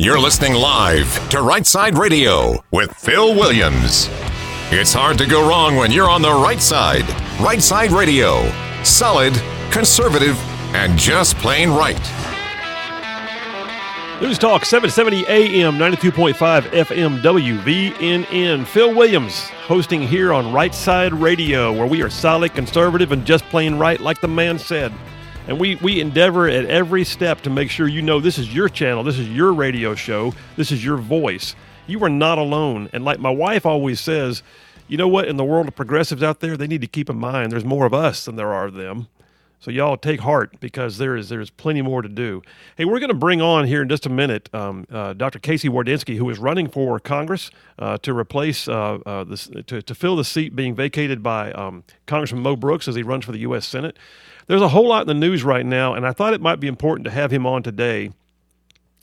You're listening live to Right Side Radio with Phil Williams. It's hard to go wrong when you're on the right side. Right Side Radio. Solid, conservative, and just plain right. News Talk 770 AM 92.5 FM WVNN. Phil Williams hosting here on Right Side Radio, where we are solid, conservative, and just plain right, like the man said. And we, we endeavor at every step to make sure you know this is your channel, this is your radio show, this is your voice. You are not alone. And like my wife always says, you know what? In the world of progressives out there, they need to keep in mind there's more of us than there are of them. So y'all take heart because there is there's plenty more to do. Hey, we're going to bring on here in just a minute um, uh, Dr. Casey Wardynski, who is running for Congress uh, to replace uh, uh, this to, to fill the seat being vacated by um, Congressman Mo Brooks as he runs for the U.S. Senate. There's a whole lot in the news right now, and I thought it might be important to have him on today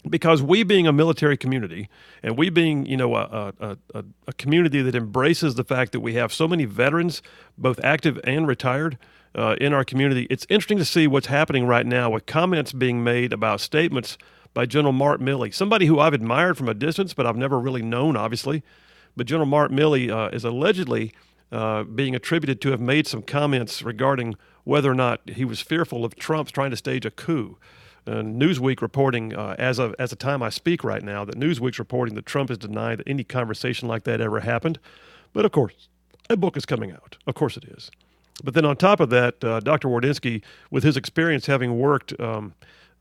because we being a military community and we being you know a, a, a, a community that embraces the fact that we have so many veterans both active and retired uh, in our community. It's interesting to see what's happening right now with comments being made about statements by General Mark Milley, somebody who I've admired from a distance, but I've never really known, obviously. But General Mark Milley uh, is allegedly uh, being attributed to have made some comments regarding whether or not he was fearful of Trump trying to stage a coup. And Newsweek reporting, uh, as of as the time I speak right now, that Newsweek's reporting that Trump has denied that any conversation like that ever happened. But of course, a book is coming out. Of course, it is. But then on top of that, uh, Dr. Wardynski, with his experience having worked um,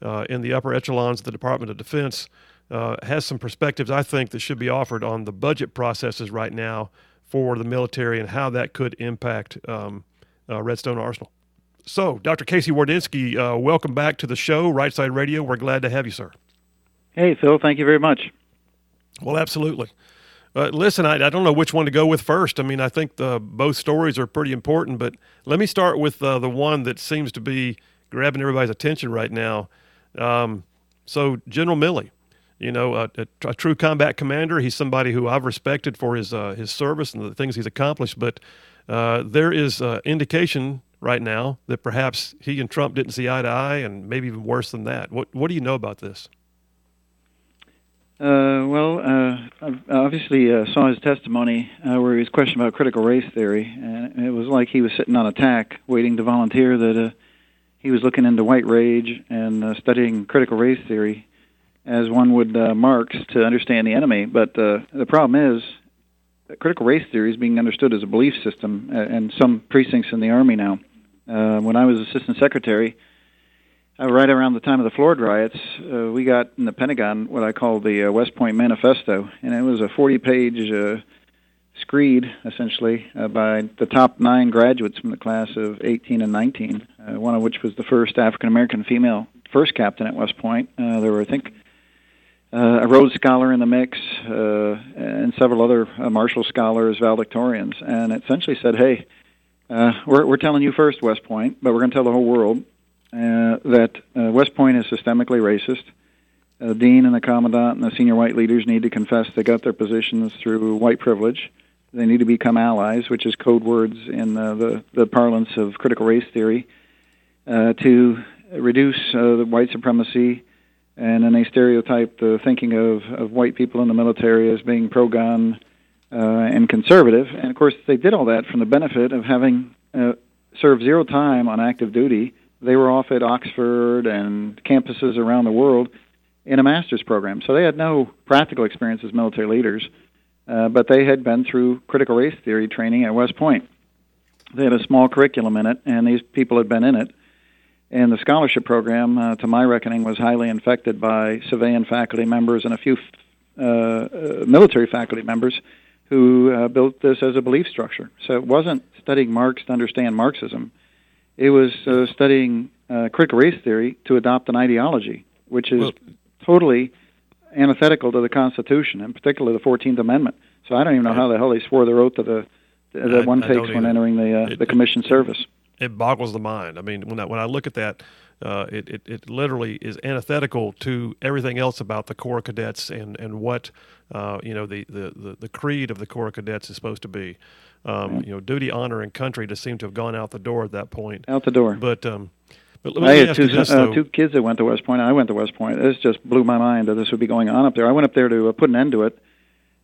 uh, in the upper echelons of the Department of Defense, uh, has some perspectives I think that should be offered on the budget processes right now for the military and how that could impact um, uh, Redstone Arsenal. So, Dr. Casey Wardynski, uh, welcome back to the show, Right Side Radio. We're glad to have you, sir. Hey, Phil. Thank you very much. Well, absolutely. Uh, listen, I, I, don't know which one to go with first. I mean, I think the, both stories are pretty important, but let me start with uh, the one that seems to be grabbing everybody's attention right now. Um, so, General Milley, you know, a, a, a, true combat commander. He's somebody who I've respected for his uh, his service and the things he's accomplished. But uh, there is uh, indication right now that perhaps he and Trump didn't see eye to eye, and maybe even worse than that. What what do you know about this? Uh, well, uh, I obviously uh, saw his testimony uh, where he was questioned about critical race theory, and it was like he was sitting on a tack waiting to volunteer that uh, he was looking into white rage and uh, studying critical race theory as one would Marx to understand the enemy. But the problem is that critical race theory is being understood as a belief system in some precincts in the Army now. Uh, when I was assistant secretary, uh, right around the time of the Floyd riots, uh, we got in the Pentagon what I call the uh, West Point Manifesto, and it was a 40-page uh, screed, essentially, uh, by the top nine graduates from the class of 18 and 19. Uh, one of which was the first African American female first captain at West Point. Uh, there were, I think, uh, a Rhodes Scholar in the mix, uh, and several other uh, Marshall Scholars, valedictorians, and essentially said, "Hey, uh, we're, we're telling you first, West Point, but we're going to tell the whole world uh, that uh, West Point is systemically racist. Uh, the dean and the commandant and the senior white leaders need to confess they got their positions through white privilege. They need to become allies, which is code words in uh, the, the parlance of critical race theory, uh, to reduce uh, the white supremacy and then they stereotype the thinking of, of white people in the military as being pro-gun uh, and conservative. And of course, they did all that from the benefit of having uh, served zero time on active duty they were off at Oxford and campuses around the world in a master's program. So they had no practical experience as military leaders, uh, but they had been through critical race theory training at West Point. They had a small curriculum in it, and these people had been in it. And the scholarship program, uh, to my reckoning, was highly infected by civilian faculty members and a few uh, uh military faculty members who uh, built this as a belief structure. So it wasn't studying Marx to understand Marxism it was uh, studying uh, critical race theory to adopt an ideology, which is well, totally antithetical to the Constitution, and particularly the Fourteenth Amendment. So I don't even know how the hell they swore their oath to the that one takes when entering the uh, the commission service. It boggles the mind. I mean, when I, when I look at that, uh, it, it, it literally is antithetical to everything else about the Corps Cadets and and what uh, you know the, the, the, the creed of the Corps Cadets is supposed to be. Um, you know, duty, honor, and country just seem to have gone out the door at that point. Out the door. But um, I had two, this, uh, two kids that went to West Point. I went to West Point. This just blew my mind that this would be going on up there. I went up there to uh, put an end to it.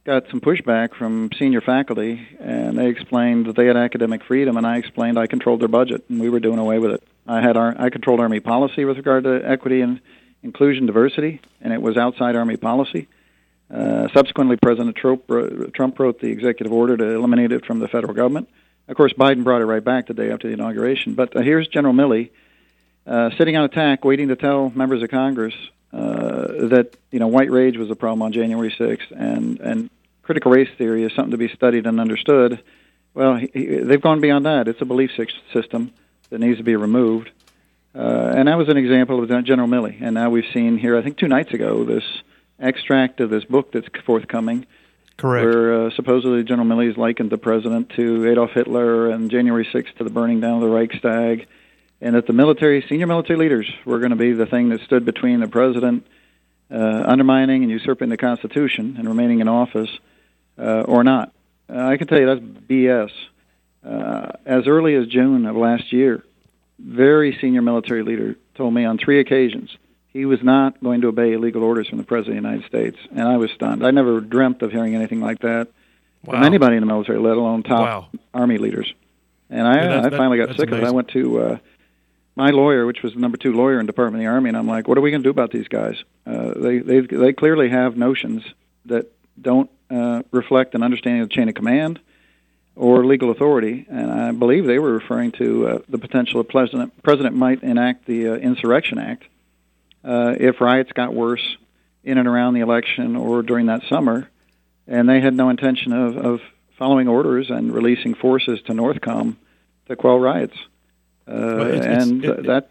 Got some pushback from senior faculty, and they explained that they had academic freedom, and I explained I controlled their budget, and we were doing away with it. I had our, I controlled Army policy with regard to equity and inclusion, diversity, and it was outside Army policy. Uh, subsequently, President Trump, Trump wrote the executive order to eliminate it from the federal government. Of course, Biden brought it right back the day after the inauguration. But uh, here's General Milley uh, sitting on attack, waiting to tell members of Congress uh, that you know white rage was a problem on January 6th, and and critical race theory is something to be studied and understood. Well, he, he, they've gone beyond that. It's a belief system that needs to be removed. Uh, and that was an example of General Milley. And now we've seen here, I think two nights ago, this extract of this book that's forthcoming. Correct. Where uh, supposedly General Milley is likened the president to Adolf Hitler and January 6th to the burning down of the Reichstag, and that the military, senior military leaders, were going to be the thing that stood between the president uh, undermining and usurping the Constitution and remaining in office uh, or not. Uh, I can tell you that's BS. Uh, as early as June of last year, very senior military leader told me on three occasions he was not going to obey illegal orders from the President of the United States, and I was stunned. I never dreamt of hearing anything like that wow. from anybody in the military, let alone top wow. Army leaders. And I, yeah, I finally got sick amazing. of it. I went to uh, my lawyer, which was the number two lawyer in Department of the Army, and I'm like, what are we going to do about these guys? Uh, they they clearly have notions that don't uh, reflect an understanding of the chain of command or legal authority, and I believe they were referring to uh, the potential of president president might enact the uh, Insurrection Act uh, if riots got worse in and around the election or during that summer, and they had no intention of, of following orders and releasing forces to Northcom to quell riots, uh, it's, and it's, it, that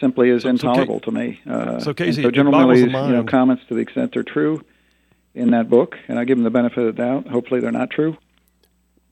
simply is so, intolerable so, to me. Uh, so, Casey, so General Milley's you know, comments, to the extent they're true in that book, and I give them the benefit of the doubt. Hopefully, they're not true.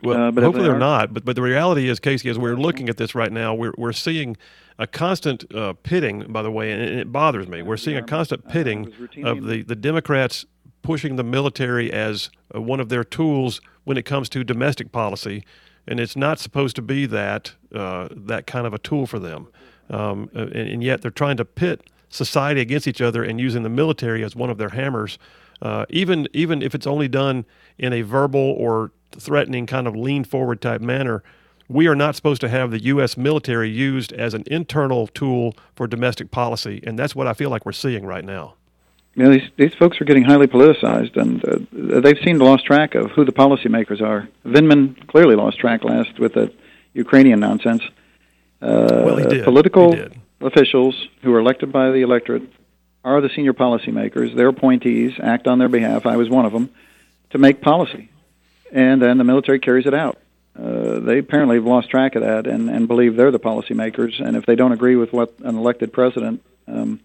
Well, uh, but hopefully they are not. But but the reality is, Casey, as we're looking at this right now, we're we're seeing a constant uh, pitting. By the way, and it bothers me. We're seeing a constant pitting of the the Democrats pushing the military as uh, one of their tools when it comes to domestic policy, and it's not supposed to be that uh, that kind of a tool for them. Um, and, and, yet they're trying to pit society against each other and using the military as one of their hammers. Uh, even even if it's only done in a verbal or threatening kind of lean forward type manner, we are not supposed to have the U.S. military used as an internal tool for domestic policy, and that's what I feel like we're seeing right now. Yeah, these these folks are getting highly politicized, and uh, they've seemed to lost track of who the policymakers are. Vindman clearly lost track last with the Ukrainian nonsense. Uh, well, he did. Political he did. officials who are elected by the electorate are the senior policymakers. Their appointees act on their behalf. I was one of them to make policy and then the military carries it out. Uh, they apparently have lost track of that and, and believe they're the policymakers. And if they don't agree with what an elected president um,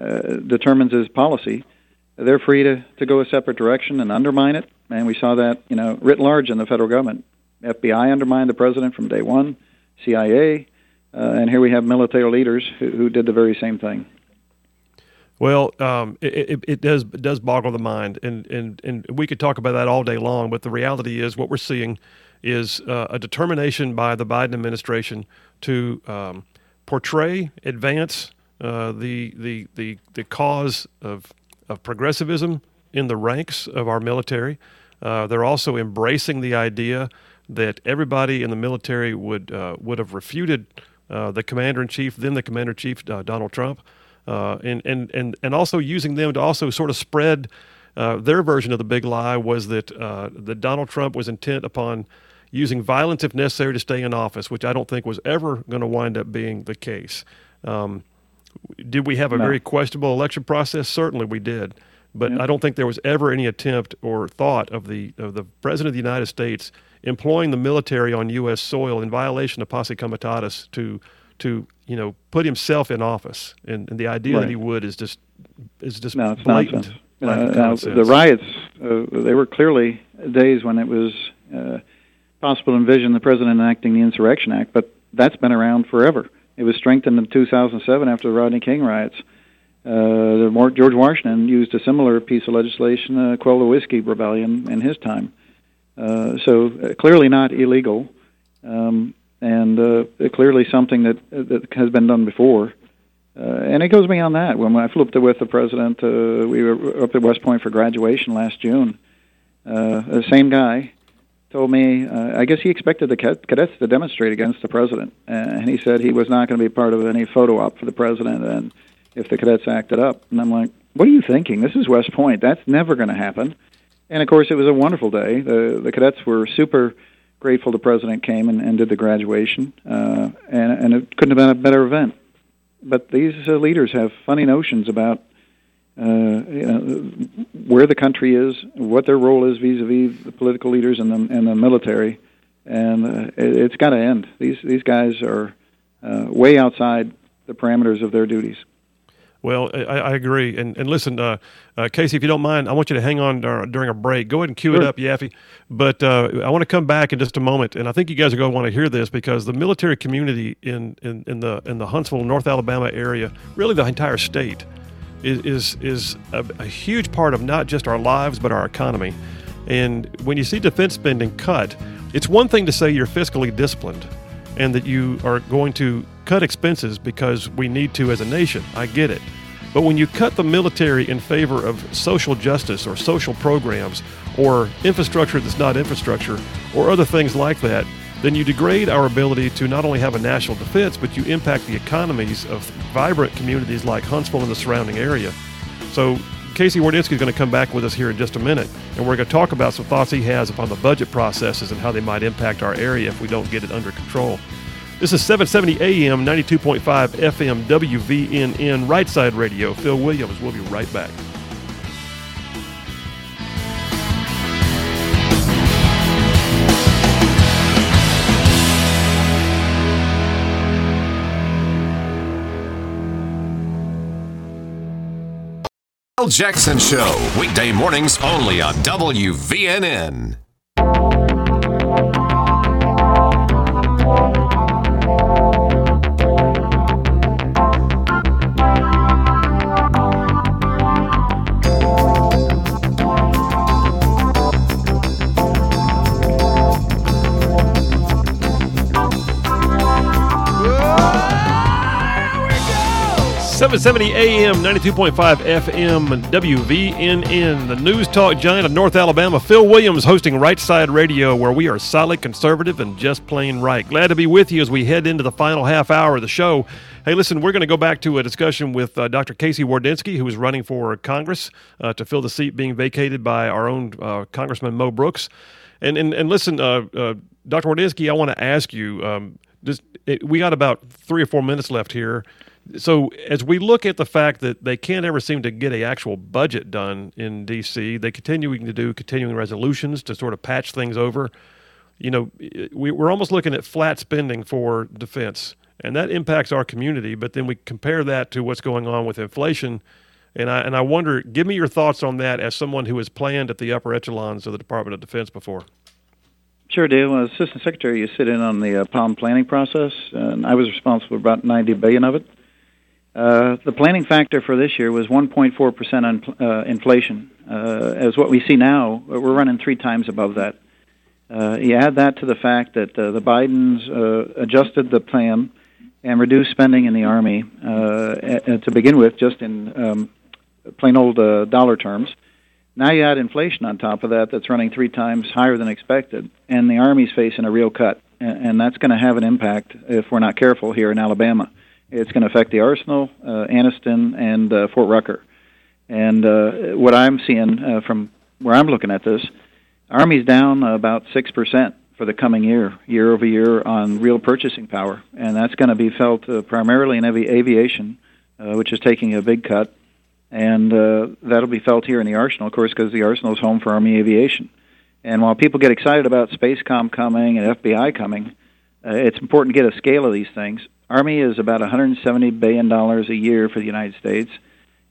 uh, determines his policy, they're free to, to go a separate direction and undermine it. And we saw that, you know, writ large in the federal government. FBI undermined the president from day one, CIA, uh, and here we have military leaders who, who did the very same thing. Well, um, it, it, it, does it does boggle the mind, and, and and we could talk about that all day long. But the reality is, what we're seeing is uh, a determination by the Biden administration to um, portray, advance uh, the, the the the cause of of progressivism in the ranks of our military. Uh, they're also embracing the idea that everybody in the military would uh, would have refuted uh, the commander in chief, then the commander in chief uh, Donald Trump and, and, and, and also using them to also sort of spread their version of the big lie was that, that Donald Trump was intent upon using violence if necessary to stay in office, which I don't think was ever going to wind up being the case. Um, did we have a no. very questionable election process? Certainly we did. But yeah. I don't think there was ever any attempt or thought of the of the president of the United States employing the military on U.S. soil in violation of posse comitatus to to you know put himself in office, and, and the idea right. that he would is just is just no, it's blatant. Nonsense. Uh, the riots, uh, they were clearly days when it was uh, possible to envision the president enacting the Insurrection Act, but that's been around forever. It was strengthened in 2007 after the Rodney King riots. Uh, George Washington used a similar piece of legislation uh, quell the Whiskey Rebellion in his time. Uh, so uh, clearly not illegal. Um, and uh, clearly something that that has been done before. Uh, and it goes beyond that. When I flew up there with the president, uh, we were up at West Point for graduation last June. Uh, the same guy told me, uh, I guess he expected the cadets to demonstrate against the president, and he said he was not going to be part of any photo op for the president, and if the cadets acted up. And I'm like, what are you thinking? This is West Point. That's never going to happen. And of course, it was a wonderful day. The the cadets were super grateful the president came and, and did the graduation, uh, and and it couldn't have been a better event. But these uh, leaders have funny notions about uh, you know, where the country is, what their role is vis-a-vis the political leaders and the and the military, and uh, it, it's got to end. These these guys are uh, way outside the parameters of their duties. Well, I, I, agree. And and listen, uh, uh, Casey, if you don't mind, I want you to hang on during a break. Go ahead and cue sure. it up, Yaffee. But uh, I want to come back in just a moment, and I think you guys are going to want to hear this because the military community in, in, in the in the Huntsville, North Alabama area, really the entire state, is is, is a, a huge part of not just our lives but our economy. And when you see defense spending cut, it's one thing to say you're fiscally disciplined and that you are going to cut expenses because we need to as a nation. I get it. But when you cut the military in favor of social justice or social programs or infrastructure that's not infrastructure or other things like that, then you degrade our ability to not only have a national defense, but you impact the economies of vibrant communities like Huntsville and the surrounding area. So Casey Wardynski is going to come back with us here in just a minute, and we're going to talk about some thoughts he has upon the budget processes and how they might impact our area if we don't get it under control. This is 770 AM, 92.5 FM, WVNN, Right Side Radio. Phil Williams. We'll be right back. Jackson Show, weekday mornings only on WVNN. Seven seventy AM, ninety two point five FM, WVNN, the news talk giant of North Alabama. Phil Williams hosting Right Side Radio, where we are solid, conservative, and just plain right. Glad to be with you as we head into the final half hour of the show. Hey, listen, we're going to go back to a discussion with uh, Dr. Casey Wardynski, who is running for Congress uh, to fill the seat being vacated by our own uh, Congressman Mo Brooks. And and and listen, uh, uh, Dr. Wardynski, I want to ask you. Um, just, it, we got about three or four minutes left here. So as we look at the fact that they can't ever seem to get a actual budget done in D.C., they continuing to do continuing resolutions to sort of patch things over. You know, we, we're almost looking at flat spending for defense, and that impacts our community. But then we compare that to what's going on with inflation, and I and I wonder, give me your thoughts on that as someone who has planned at the upper echelons of the Department of Defense before. Sure do. As Assistant Secretary, you sit in on the uh, POM planning process, and I was responsible for about 90 billion of it. Uh, the planning factor for this year was 1.4 percent on uh, inflation. Uh, as what we see now, we're running three times above that. Uh, you add that to the fact that uh, the Bidens adjusted the plan and reduced spending in the army to begin with, just in um, plain old dollar terms. Now you add inflation on top of that, that's running three times higher than expected, and the army's facing a real cut, and, and that's going to have an impact if we're not careful here in Alabama. It's going to affect the Arsenal, uh, Anniston, and uh, Fort Rucker. And uh, what I'm seeing uh, from where I'm looking at this, Army's down about six percent for the coming year, year over year, on real purchasing power, and that's going to be felt uh, primarily in avi- aviation, uh, which is taking a big cut, and uh, that'll be felt here in the Arsenal, of course, because the Arsenal is home for Army aviation. And while people get excited about Spacecom coming and FBI coming, uh, it's important to get a scale of these things. Army is about 170 billion dollars a year for the United States.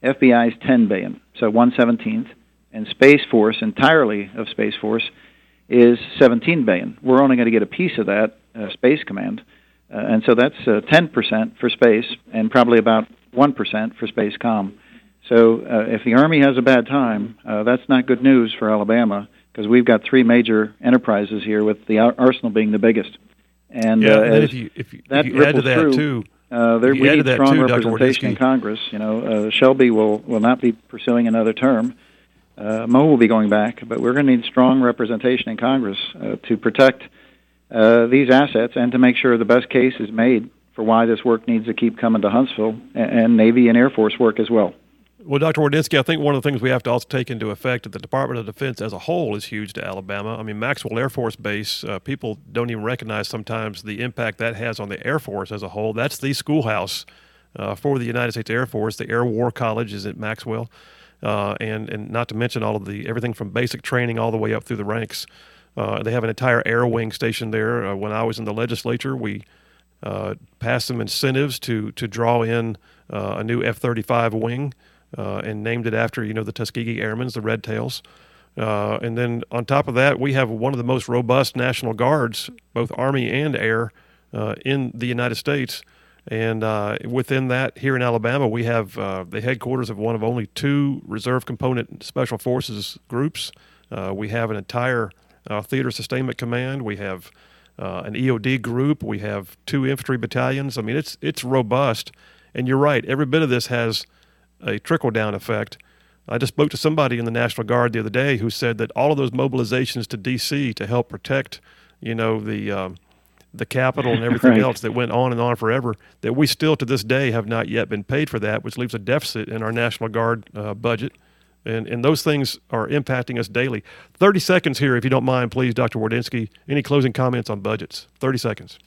FBI is 10 billion, so 117th, and Space Force entirely of Space Force is 17 billion. We're only going to get a piece of that, uh, Space Command, uh, and so that's uh, 10% for space and probably about 1% for Space Com. So uh, if the Army has a bad time, uh, that's not good news for Alabama because we've got three major enterprises here, with the arsenal being the biggest. And, yeah, uh, and if you if you, if you add to that through, too, Uh, there, we need strong too, representation in Congress. You know, uh, Shelby will will not be pursuing another term. Uh, Mo will be going back, but we're going to need strong representation in Congress uh, to protect uh, these assets and to make sure the best case is made for why this work needs to keep coming to Huntsville and, and Navy and Air Force work as well. Well, Dr. Wardynski, I think one of the things we have to also take into effect that the Department of Defense as a whole is huge to Alabama. I mean, Maxwell Air Force Base, uh, people don't even recognize sometimes the impact that has on the Air Force as a whole. That's the schoolhouse uh, for the United States Air Force. The Air War College is at Maxwell, uh, and and not to mention all of the everything from basic training all the way up through the ranks. Uh, they have an entire air wing station there. Uh, when I was in the legislature, we uh, passed some incentives to to draw in a new F-35 wing uh, and named it after you know the Tuskegee Airmen, the Red Tails. Uh, and then on top of that, we have one of the most robust National Guards, both Army and Air, uh, in the United States. And uh, within that, here in Alabama, we have uh, the headquarters of one of only two reserve component special forces groups. Uh, we have an entire theater sustainment command. We have an EOD group. We have two infantry battalions. I mean, it's it's robust. And you're right. Every bit of this has a trickle down effect. I just spoke to somebody in the National Guard the other day who said that all of those mobilizations to D.C. to help protect, you know, the um, the Capitol and everything right. else that went on and on forever, that we still to this day have not yet been paid for that, which leaves a deficit in our National Guard uh, budget. And, and those things are impacting us daily. 30 seconds here, if you don't mind, please, Dr. Wardynski. Any closing comments on budgets? 30 seconds.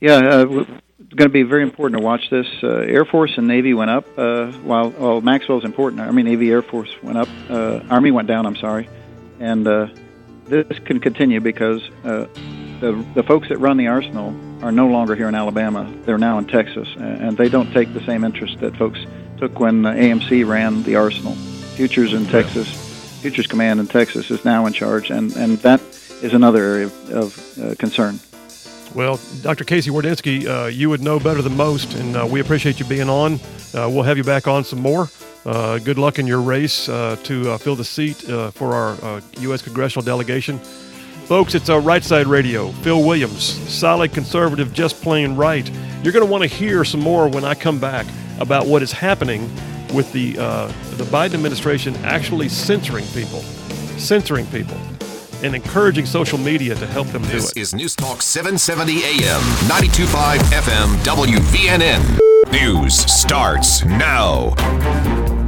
Yeah, uh, going to be very important to watch this. Uh, Air Force and Navy went up, uh, while well, Maxwell's important. Army, Navy, Air Force went up. Uh, Army went down. I'm sorry, and uh, this can continue because uh, the the folks that run the arsenal are no longer here in Alabama. They're now in Texas, and they don't take the same interest that folks took when AMC ran the arsenal. Futures in Texas, Futures Command in Texas is now in charge, and and that is another area of, of uh, concern. Well, Dr. Casey Wardynski, uh, you would know better than most, and uh, we appreciate you being on. Uh, we'll have you back on some more. Uh, good luck in your race uh, to uh, fill the seat for our U.S. congressional delegation. Folks, it's a Right Side Radio. Phil Williams, solid conservative, just plain right. You're going to want to hear some more when I come back about what is happening with the the Biden administration actually censoring people, censoring people and encouraging social media to help them this do it. This is News Talk 770 AM, 925 FM, WVNN. News starts now.